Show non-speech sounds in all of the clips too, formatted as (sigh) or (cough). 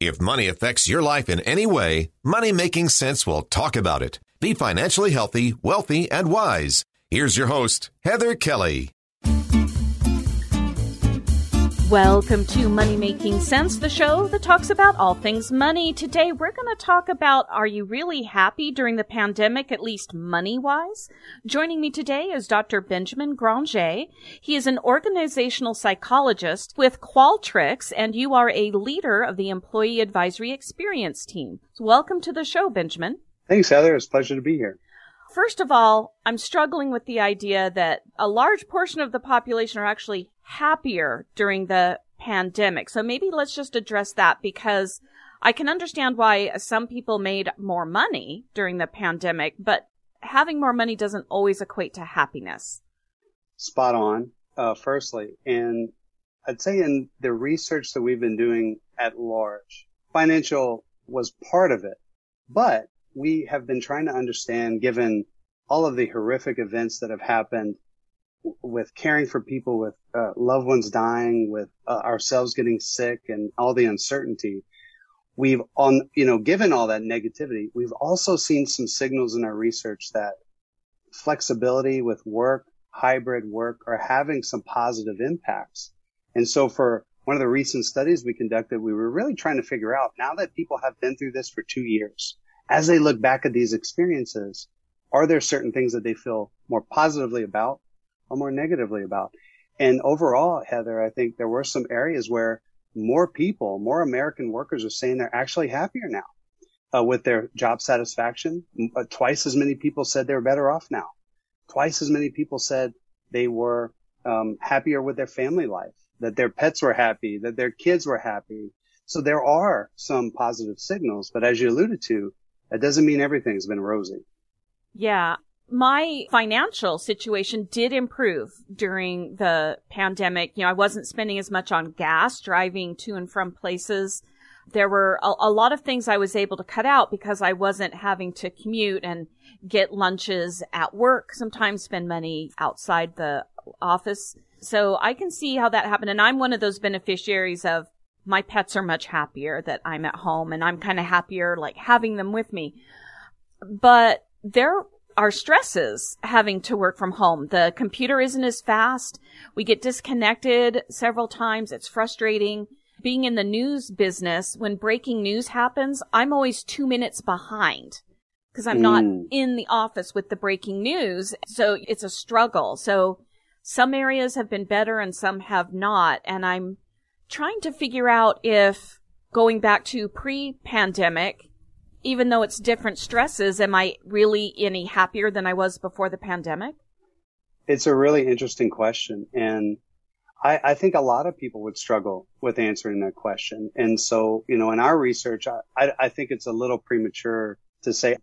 If money affects your life in any way, Money Making Sense will talk about it. Be financially healthy, wealthy, and wise. Here's your host, Heather Kelly. Welcome to Money Making Sense, the show that talks about all things money. Today we're going to talk about are you really happy during the pandemic, at least money wise? Joining me today is Dr. Benjamin Granger. He is an organizational psychologist with Qualtrics, and you are a leader of the Employee Advisory Experience team. So welcome to the show, Benjamin. Thanks, Heather. It's a pleasure to be here. First of all, I'm struggling with the idea that a large portion of the population are actually happier during the pandemic. So maybe let's just address that because I can understand why some people made more money during the pandemic, but having more money doesn't always equate to happiness. Spot on, uh, firstly. And I'd say in the research that we've been doing at large, financial was part of it, but we have been trying to understand, given all of the horrific events that have happened with caring for people with uh, loved ones dying, with uh, ourselves getting sick and all the uncertainty, we've on, you know, given all that negativity, we've also seen some signals in our research that flexibility with work, hybrid work are having some positive impacts. And so for one of the recent studies we conducted, we were really trying to figure out now that people have been through this for two years, as they look back at these experiences, are there certain things that they feel more positively about or more negatively about? And overall, Heather, I think there were some areas where more people, more American workers are saying they're actually happier now uh, with their job satisfaction. Uh, twice as many people said they're better off now. Twice as many people said they were um, happier with their family life, that their pets were happy, that their kids were happy. So there are some positive signals, but as you alluded to, that doesn't mean everything's been rosy. Yeah. My financial situation did improve during the pandemic. You know, I wasn't spending as much on gas driving to and from places. There were a, a lot of things I was able to cut out because I wasn't having to commute and get lunches at work, sometimes spend money outside the office. So I can see how that happened. And I'm one of those beneficiaries of my pets are much happier that I'm at home and I'm kind of happier like having them with me. But there are stresses having to work from home. The computer isn't as fast. We get disconnected several times. It's frustrating. Being in the news business, when breaking news happens, I'm always two minutes behind because I'm mm. not in the office with the breaking news. So it's a struggle. So some areas have been better and some have not. And I'm trying to figure out if going back to pre-pandemic, even though it's different stresses, am I really any happier than I was before the pandemic? It's a really interesting question. And I, I think a lot of people would struggle with answering that question. And so, you know, in our research, I, I, I think it's a little premature to say,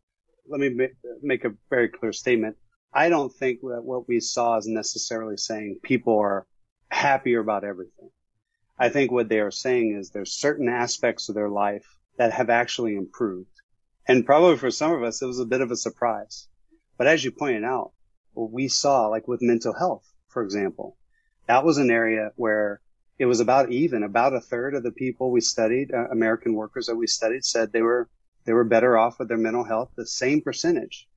let me make, make a very clear statement. I don't think that what we saw is necessarily saying people are happier about everything. I think what they are saying is there's certain aspects of their life that have actually improved. And probably for some of us, it was a bit of a surprise. But as you pointed out, what we saw, like with mental health, for example, that was an area where it was about even. About a third of the people we studied, uh, American workers that we studied, said they were they were better off with their mental health. The same percentage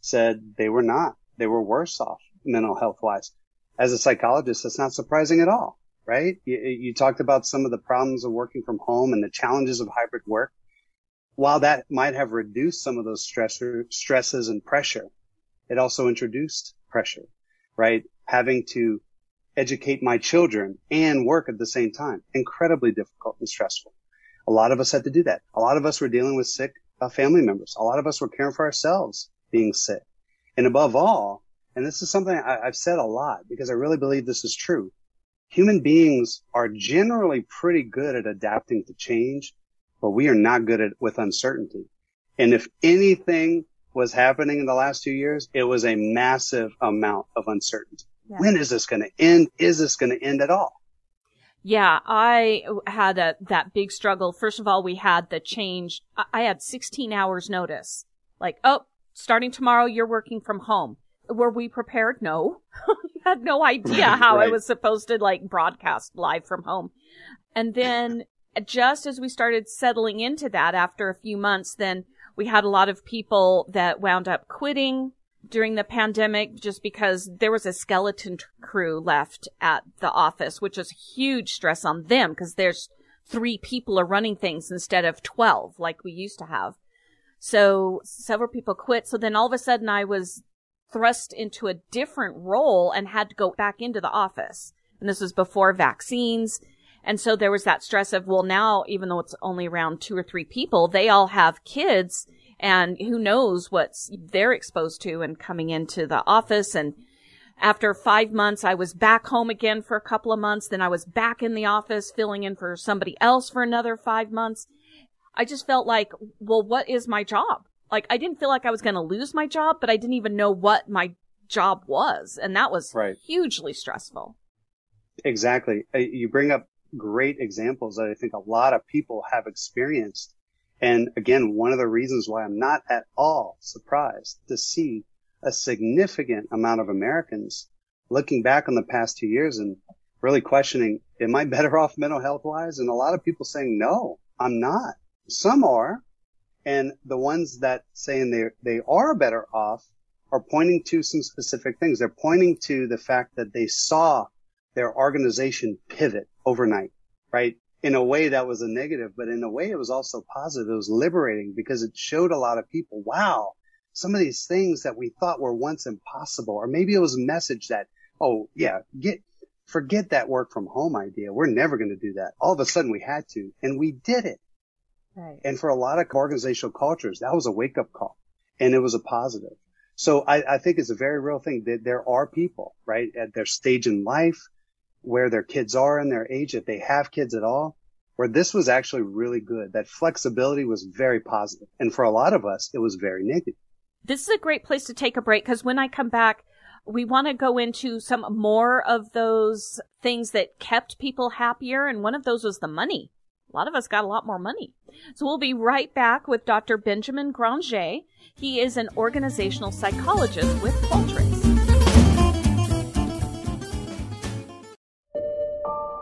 said they were not. They were worse off mental health wise. As a psychologist, that's not surprising at all, right? You, you talked about some of the problems of working from home and the challenges of hybrid work while that might have reduced some of those stressor, stresses and pressure, it also introduced pressure, right? Having to educate my children and work at the same time. Incredibly difficult and stressful. A lot of us had to do that. A lot of us were dealing with sick uh, family members. A lot of us were caring for ourselves being sick. And above all, and this is something I, I've said a lot because I really believe this is true. Human beings are generally pretty good at adapting to change but we are not good at with uncertainty. And if anything was happening in the last two years, it was a massive amount of uncertainty. Yeah. When is this going to end? Is this going to end at all? Yeah, I had a, that big struggle. First of all, we had the change. I had 16 hours notice. Like, oh, starting tomorrow, you're working from home. Were we prepared? No. (laughs) I had no idea (laughs) how right. I was supposed to like broadcast live from home. And then just as we started settling into that after a few months, then we had a lot of people that wound up quitting during the pandemic just because there was a skeleton crew left at the office, which was huge stress on them because there's three people are running things instead of 12 like we used to have. So several people quit. So then all of a sudden I was thrust into a different role and had to go back into the office. And this was before vaccines. And so there was that stress of, well, now, even though it's only around two or three people, they all have kids and who knows what they're exposed to and coming into the office. And after five months, I was back home again for a couple of months. Then I was back in the office filling in for somebody else for another five months. I just felt like, well, what is my job? Like I didn't feel like I was going to lose my job, but I didn't even know what my job was. And that was right. hugely stressful. Exactly. Uh, you bring up great examples that I think a lot of people have experienced. And again, one of the reasons why I'm not at all surprised to see a significant amount of Americans looking back on the past two years and really questioning, am I better (laughs) off mental health wise? And a lot of people saying, no, I'm not. Some are. And the ones that saying they, they are better off are pointing to some specific things. They're pointing to the fact that they saw their organization pivot overnight, right? In a way that was a negative, but in a way it was also positive. It was liberating because it showed a lot of people, wow, some of these things that we thought were once impossible, or maybe it was a message that, oh yeah, get, forget that work from home idea. We're never going to do that. All of a sudden we had to, and we did it. Right. And for a lot of organizational cultures, that was a wake up call and it was a positive. So I, I think it's a very real thing that there are people, right, at their stage in life, where their kids are in their age, if they have kids at all, where this was actually really good. That flexibility was very positive. And for a lot of us, it was very negative. This is a great place to take a break because when I come back, we want to go into some more of those things that kept people happier. And one of those was the money. A lot of us got a lot more money. So we'll be right back with Dr. Benjamin Granger. He is an organizational psychologist with Qualtrics.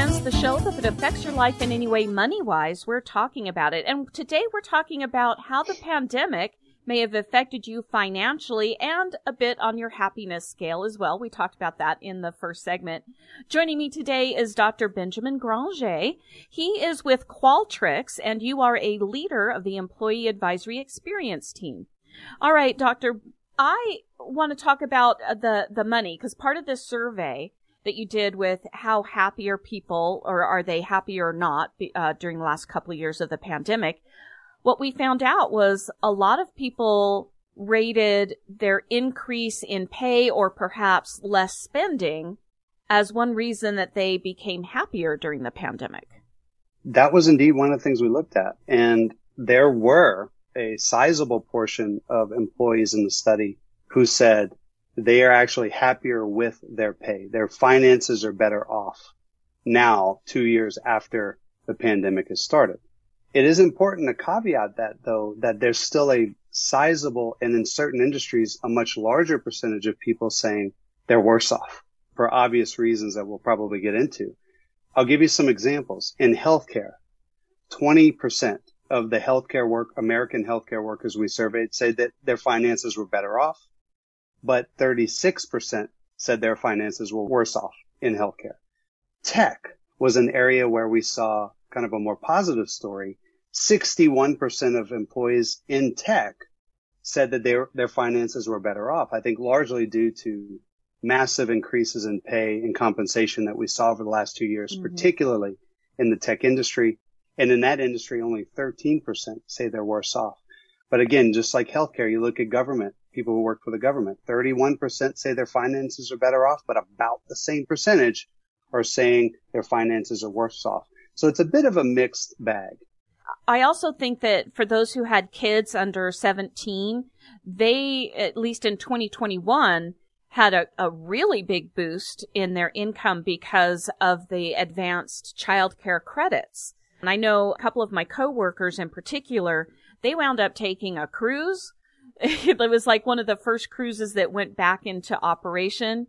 the show. If it affects your life in any way money wise, we're talking about it. And today we're talking about how the pandemic may have affected you financially and a bit on your happiness scale as well. We talked about that in the first segment. Joining me today is Dr. Benjamin Granger. He is with Qualtrics and you are a leader of the employee advisory experience team. All right, doctor, I want to talk about uh, the, the money because part of this survey that you did with how happy are people or are they happy or not uh, during the last couple of years of the pandemic, what we found out was a lot of people rated their increase in pay or perhaps less spending as one reason that they became happier during the pandemic. That was indeed one of the things we looked at. And there were a sizable portion of employees in the study who said, they are actually happier with their pay. Their finances are better off now, two years after the pandemic has started. It is important to caveat that though, that there's still a sizable and in certain industries, a much larger percentage of people saying they're worse off for obvious reasons that we'll probably get into. I'll give you some examples. In healthcare, 20% of the healthcare work, American healthcare workers we surveyed said that their finances were better off, but 36% said their finances were worse off in healthcare. Tech was an area where we saw kind of a more positive story. 61% of employees in tech said that their, their finances were better off. I think largely due to massive increases in pay and compensation that we saw over the last two years, mm-hmm. particularly in the tech industry. And in that industry, only 13% say they're worse off. But again, just like healthcare, you look at government, people who work for the government, 31% say their finances are better off, but about the same percentage are saying their finances are worse off. So it's a bit of a mixed bag. I also think that for those who had kids under 17, they, at least in 2021, had a, a really big boost in their income because of the advanced childcare credits. And I know a couple of my coworkers in particular, they wound up taking a cruise. (laughs) it was like one of the first cruises that went back into operation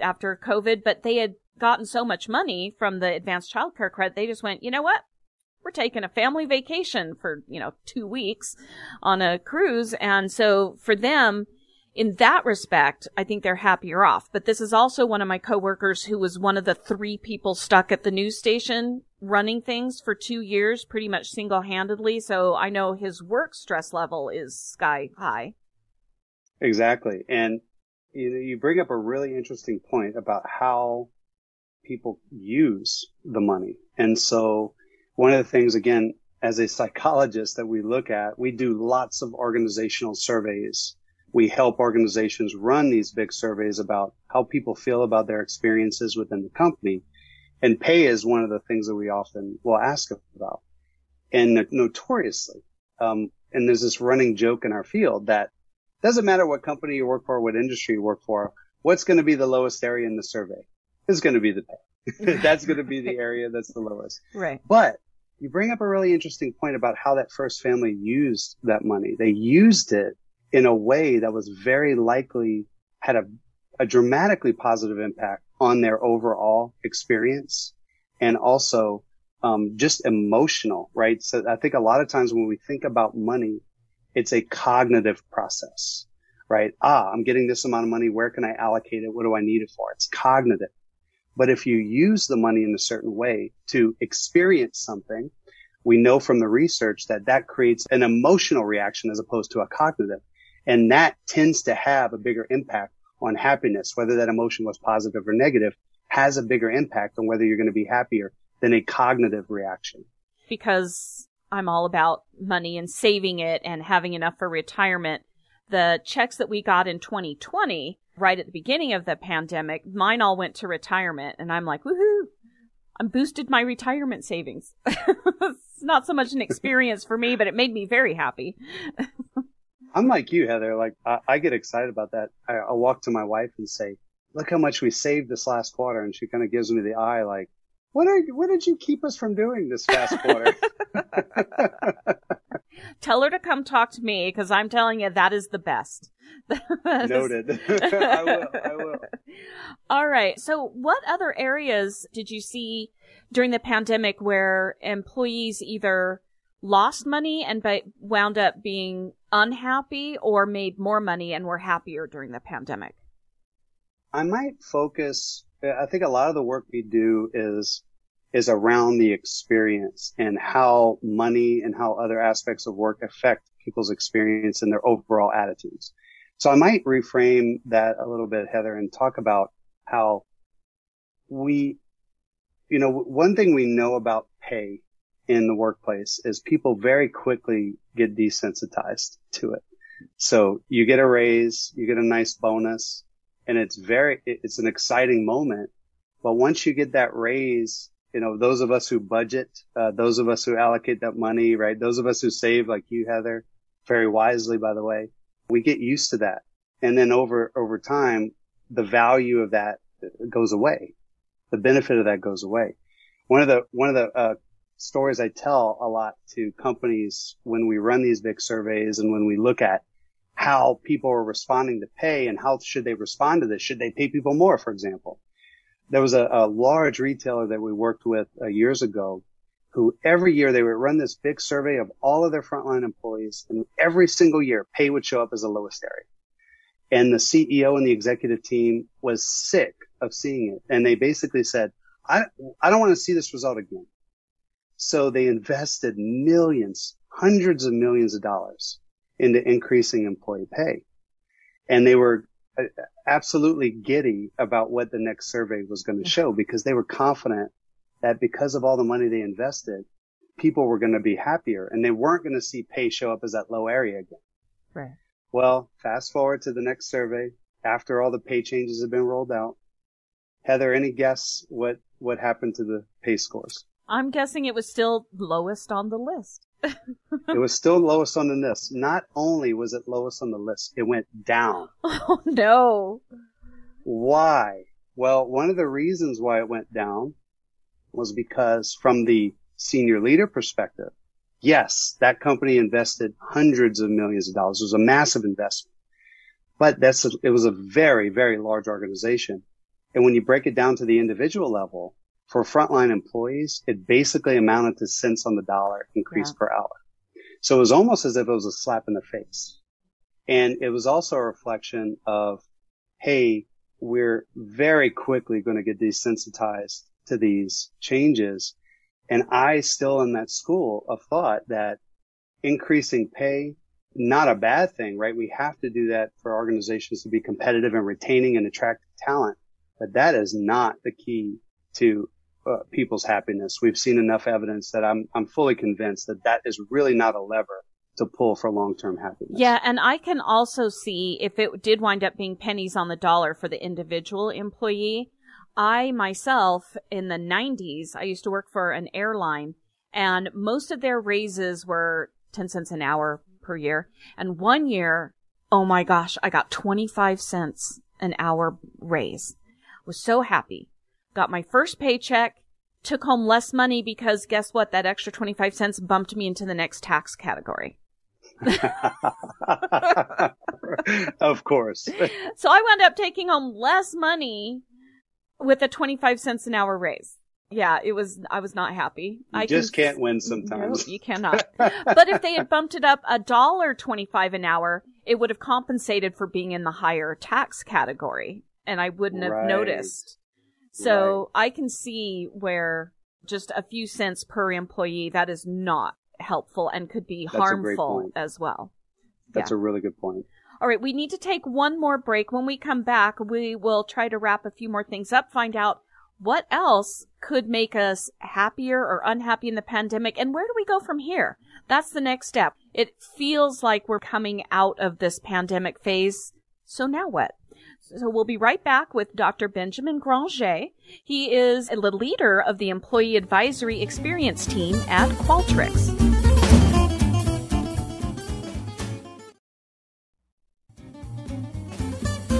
after COVID, but they had gotten so much money from the advanced child care credit, they just went, you know what? We're taking a family vacation for, you know, two weeks on a cruise. And so for them, in that respect, I think they're happier off. But this is also one of my coworkers who was one of the three people stuck at the news station running things for two years, pretty much single handedly. So I know his work stress level is sky high. Exactly. And you, you bring up a really interesting point about how people use the money. And so one of the things, again, as a psychologist that we look at, we do lots of organizational surveys we help organizations run these big surveys about how people feel about their experiences within the company. And pay is one of the things that we often will ask about. And notoriously, um, and there's this running joke in our field that doesn't matter what company you work for, what industry you work for, what's going to be the lowest area in the survey is going to be the pay. (laughs) that's going to be the area that's the lowest. Right. But you bring up a really interesting point about how that first family used that money. They used it in a way that was very likely had a, a dramatically positive impact on their overall experience and also um, just emotional, right? So I think a lot of times when we think about money, it's a cognitive process, right? Ah, I'm getting this amount of money. Where can I allocate it? What do I need it for? It's cognitive. But if you use the money in a certain way to experience something, we know from the research that that creates an emotional reaction as opposed to a cognitive. And that tends to have a bigger impact on happiness, whether that emotion was positive or negative has a bigger impact on whether you're going to be happier than a cognitive reaction. Because I'm all about money and saving it and having enough for retirement. The checks that we got in 2020, right at the beginning of the pandemic, mine all went to retirement. And I'm like, woohoo, I'm boosted my retirement savings. (laughs) it's not so much an experience for me, but it made me very happy. (laughs) I'm like you, Heather. Like I, I get excited about that. I, I'll walk to my wife and say, "Look how much we saved this last quarter," and she kind of gives me the eye, like, "What are what did you keep us from doing this past quarter?" (laughs) (laughs) Tell her to come talk to me because I'm telling you that is the best. (laughs) Noted. I will. I will. All right. So, what other areas did you see during the pandemic where employees either lost money and be- wound up being unhappy or made more money and were happier during the pandemic? I might focus, I think a lot of the work we do is, is around the experience and how money and how other aspects of work affect people's experience and their overall attitudes. So I might reframe that a little bit, Heather, and talk about how we, you know, one thing we know about pay in the workplace is people very quickly get desensitized to it. So you get a raise, you get a nice bonus and it's very, it's an exciting moment. But once you get that raise, you know, those of us who budget, uh, those of us who allocate that money, right? Those of us who save like you, Heather, very wisely, by the way, we get used to that. And then over, over time, the value of that goes away. The benefit of that goes away. one of the one of the uh, stories I tell a lot to companies when we run these big surveys and when we look at how people are responding to pay and how should they respond to this? Should they pay people more, for example? There was a, a large retailer that we worked with uh, years ago who every year they would run this big survey of all of their frontline employees and every single year pay would show up as the lowest area. And the CEO and the executive team was sick of seeing it. And they basically said, I, I don't want to see this result again. So they invested millions, hundreds of millions of dollars into increasing employee pay. And they were uh, absolutely giddy about what the next survey was going to show because they were confident that because of all the money they invested, people were going to be happier and they weren't going to see pay show up as that low area again. Right. Well, fast forward to the next survey after all the pay changes have been rolled out. Heather, any guess what, what happened to the pay scores? I'm guessing it was still lowest on the list. it was still (laughs) lowest on the list. Not only was it lowest on the list, it went down. (laughs) Oh no. Why? Well, one of the reasons why it went down was because from the senior leader perspective, yes, that company invested hundreds of millions of dollars. It was a massive investment, but that's, a, it was a very, very large organization. And when you break it down to the individual level, for frontline employees, it basically amounted to cents on the dollar increase yeah. per hour. So it was almost as if it was a slap in the face. And it was also a reflection of, hey, we're very quickly going to get desensitized to these changes. And I still in that school of thought that increasing pay, not a bad thing, right? We have to do that for organizations to be competitive and retaining and attracting talent. But that is not the key to uh, people's happiness. We've seen enough evidence that I'm I'm fully convinced that that is really not a lever to pull for long-term happiness. Yeah, and I can also see if it did wind up being pennies on the dollar for the individual employee. I myself in the 90s, I used to work for an airline and most of their raises were 10 cents an hour per year. And one year, oh my gosh, I got 25 cents an hour raise. Was so happy got my first paycheck, took home less money because guess what? That extra 25 cents bumped me into the next tax category. (laughs) of course. (laughs) so I wound up taking home less money with a 25 cents an hour raise. Yeah, it was, I was not happy. You I just can, not win sometimes. No, you cannot. but if they had bumped it up a dollar 25 an hour, it would have compensated for being in the higher tax category and I wouldn't have right. noticed. So right. I can see where just a few cents per employee, that is not helpful and could be That's harmful as well. That's yeah. a really good point. All right, we need to take one more break. When we come back, we will try to wrap a few more things up, find out what else could make us happier or unhappy in the pandemic, and where do we go from here? That's the next step. It feels like we're coming out of this pandemic phase. So now what? So we'll be right back with Dr. Benjamin Granger. He is the leader of the Employee Advisory Experience Team at Qualtrics.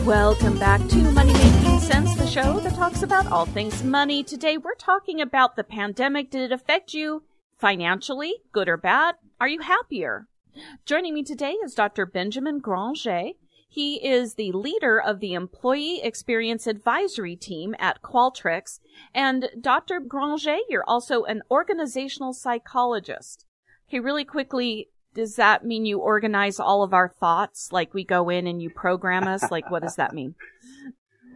Welcome back to Money Making Sense, the show that talks about all things money. Today we're talking about the pandemic. Did it affect you financially, good or bad? Are you happier? Joining me today is Dr. Benjamin Granger. He is the leader of the Employee Experience Advisory Team at Qualtrics. And Dr. Granger, you're also an organizational psychologist. Okay, really quickly, does that mean you organize all of our thoughts? Like we go in and you program us? Like what does that mean? (laughs)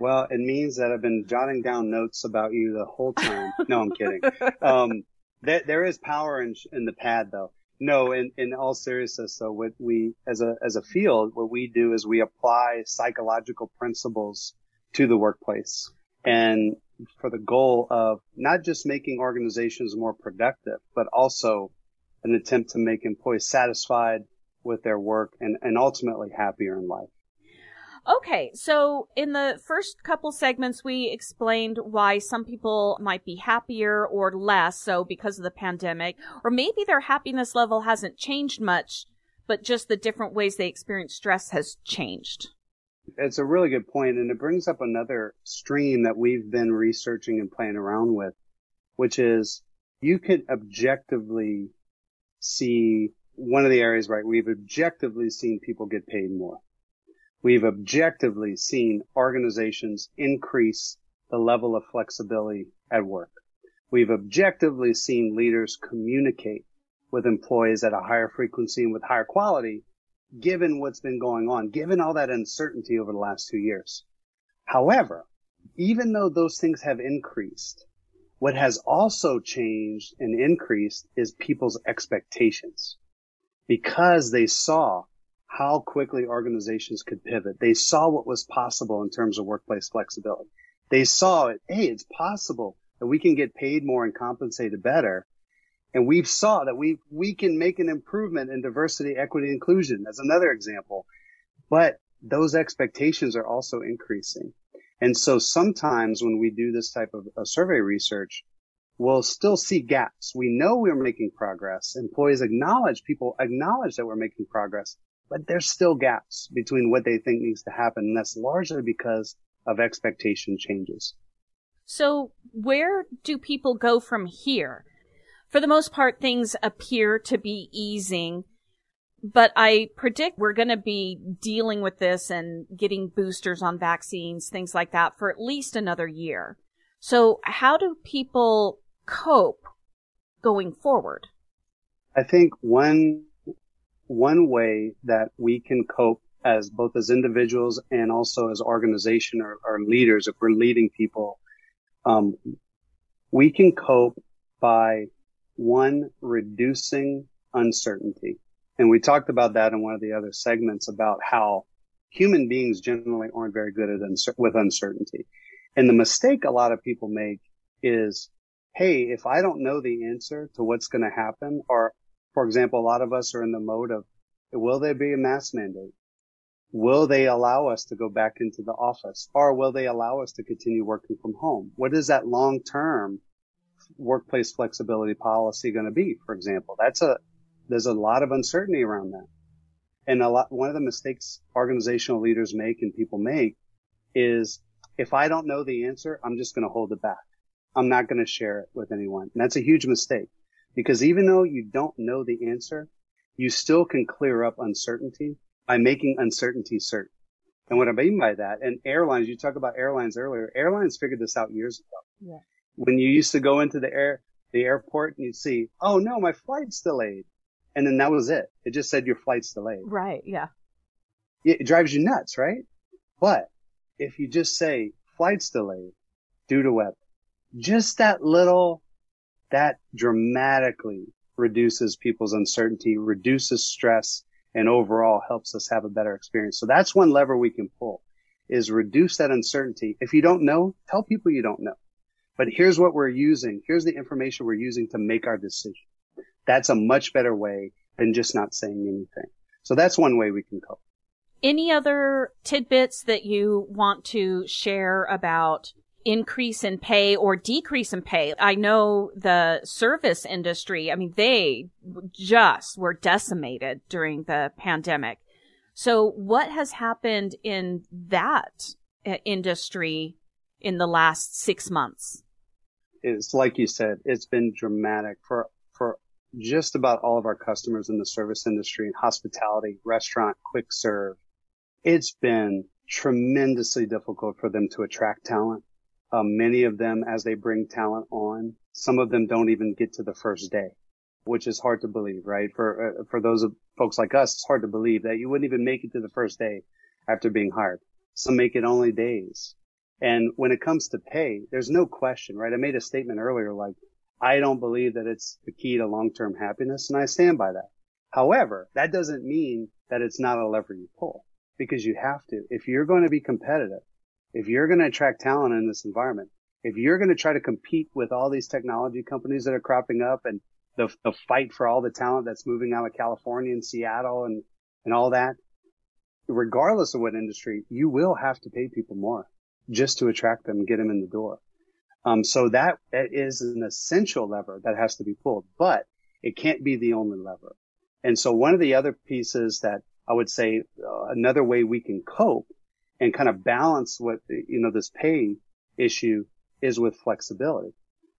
Well, it means that I've been jotting down notes about you the whole time. No, I'm kidding. (laughs) Um, there, there is power in, in the pad though. No, in, in all seriousness, so what we, as a, as a field, what we do is we apply psychological principles to the workplace and for the goal of not just making organizations more productive, but also an attempt to make employees satisfied with their work and, and ultimately happier in life. Okay, so in the first couple segments, we explained why some people might be happier or less so because of the pandemic, or maybe their happiness level hasn't changed much, but just the different ways they experience stress has changed. It's a really good point, and it brings up another stream that we've been researching and playing around with. which is you can objectively see one of the areas, right? We've objectively seen people get paid more. We've objectively seen organizations increase the level of flexibility at work. We've objectively seen leaders communicate with employees at a higher frequency and with higher quality, given what's been going on, given all that uncertainty over the last two years. However, even though those things have increased, what has also changed and increased is people's expectations because they saw how quickly organizations could pivot. They saw what was possible in terms of workplace flexibility. They saw it. Hey, it's possible that we can get paid more and compensated better. And we saw that we, we can make an improvement in diversity, equity, inclusion as another example. But those expectations are also increasing. And so sometimes when we do this type of, of survey research, we'll still see gaps. We know we're making progress. Employees acknowledge, people acknowledge that we're making progress, but there's still gaps between what they think needs to happen. And that's largely because of expectation changes. So where do people go from here? For the most part, things appear to be easing, but I predict we're going to be dealing with this and getting boosters on vaccines, things like that for at least another year. So how do people cope going forward? I think one, one way that we can cope as both as individuals and also as organization or, or leaders, if we're leading people um, we can cope by one, reducing uncertainty. And we talked about that in one of the other segments about how human beings generally aren't very good at uncer- with uncertainty. And the mistake a lot of people make is, Hey, if I don't know the answer to what's going to happen, or for example, a lot of us are in the mode of, will there be a mask mandate? Will they allow us to go back into the office or will they allow us to continue working from home? What is that long term workplace flexibility policy going to be? For example, that's a, there's a lot of uncertainty around that. And a lot, one of the mistakes organizational leaders make and people make is if I don't know the answer, I'm just going to hold it back. I'm not going to share it with anyone. And that's a huge mistake because even though you don't know the answer, you still can clear up uncertainty by making uncertainty certain. And what I mean by that, and airlines, you talk about airlines earlier, airlines figured this out years ago. Yeah. When you used to go into the air, the airport and you'd see, oh no, my flight's delayed. And then that was it. It just said your flight's delayed. Right. Yeah. It drives you nuts, right? But if you just say flight's delayed due to weather, just that little, that dramatically reduces people's uncertainty, reduces stress, and overall helps us have a better experience. So that's one lever we can pull is reduce that uncertainty. If you don't know, tell people you don't know. But here's what we're using. Here's the information we're using to make our decision. That's a much better way than just not saying anything. So that's one way we can cope. Any other tidbits that you want to share about increase in pay or decrease in pay. I know the service industry, I mean, they just were decimated during the pandemic. So what has happened in that uh, industry in the last six months? It's like you said, it's been dramatic for, for just about all of our customers in the service industry, hospitality, restaurant, quick serve. It's been tremendously difficult for them to attract talent. Um, many of them, as they bring talent on, some of them don't even get to the first day, which is hard to believe, right? For, uh, for those of folks like us, it's hard to believe that you wouldn't even make it to the first day after being hired. Some make it only days. And when it comes to pay, there's no question, right? I made a statement earlier, like, I don't believe that it's the key to long-term happiness, and I stand by that. However, that doesn't mean that it's not a lever you pull because you have to. If you're going to be competitive, if you're going to attract talent in this environment, if you're going to try to compete with all these technology companies that are cropping up and the, the fight for all the talent that's moving out of California and Seattle and, and all that, regardless of what industry, you will have to pay people more just to attract them and get them in the door. Um, so that is an essential lever that has to be pulled, but it can't be the only lever. And so one of the other pieces that I would say uh, another way we can cope and kind of balance what, you know, this pay issue is with flexibility.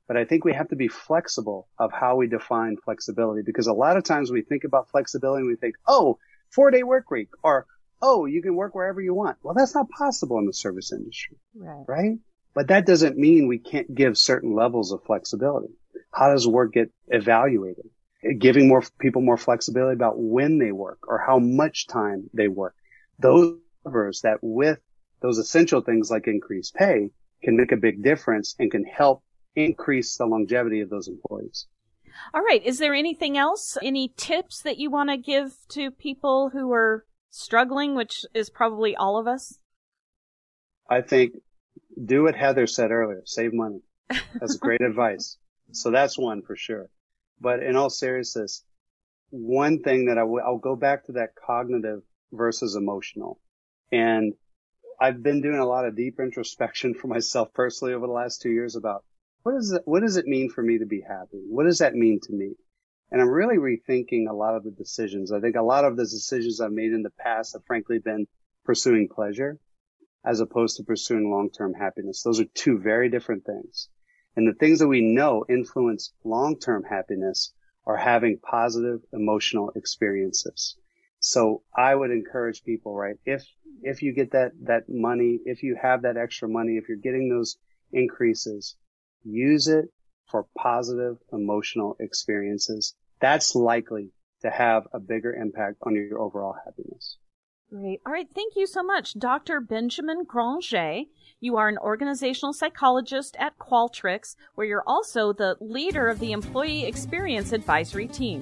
But I think we have to be flexible of how we define flexibility because a lot of times we think about flexibility and we think, oh, four day work week or, oh, you can work wherever you want. Well, that's not possible in the service industry. Right. Right. But that doesn't mean we can't give certain levels of flexibility. How does work get evaluated? Giving more people more flexibility about when they work or how much time they work. Those levers that with those essential things like increased pay can make a big difference and can help increase the longevity of those employees. All right. Is there anything else? Any tips that you want to give to people who are struggling, which is probably all of us? I think do what Heather said earlier. Save money. That's (laughs) great advice. So that's one for sure. But in all seriousness, one thing that I w- I'll go back to that cognitive versus emotional. And I've been doing a lot of deep introspection for myself personally over the last two years about what does it, what does it mean for me to be happy? What does that mean to me? And I'm really rethinking a lot of the decisions. I think a lot of the decisions I've made in the past have frankly been pursuing pleasure as opposed to pursuing long-term happiness. Those are two very different things. And the things that we know influence long-term happiness are having positive emotional experiences. So I would encourage people, right? If, if you get that, that money, if you have that extra money, if you're getting those increases, use it for positive emotional experiences. That's likely to have a bigger impact on your overall happiness. Great. All right. Thank you so much, Dr. Benjamin Granger. You are an organizational psychologist at Qualtrics, where you're also the leader of the Employee Experience Advisory Team.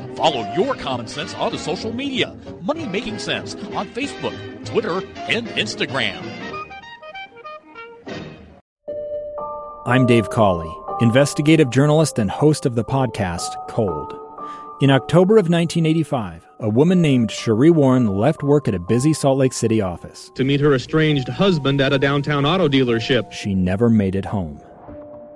Follow your common sense on the social media. Money Making Sense on Facebook, Twitter, and Instagram. I'm Dave Cawley, investigative journalist and host of the podcast Cold. In October of 1985, a woman named Sheree Warren left work at a busy Salt Lake City office to meet her estranged husband at a downtown auto dealership. She never made it home.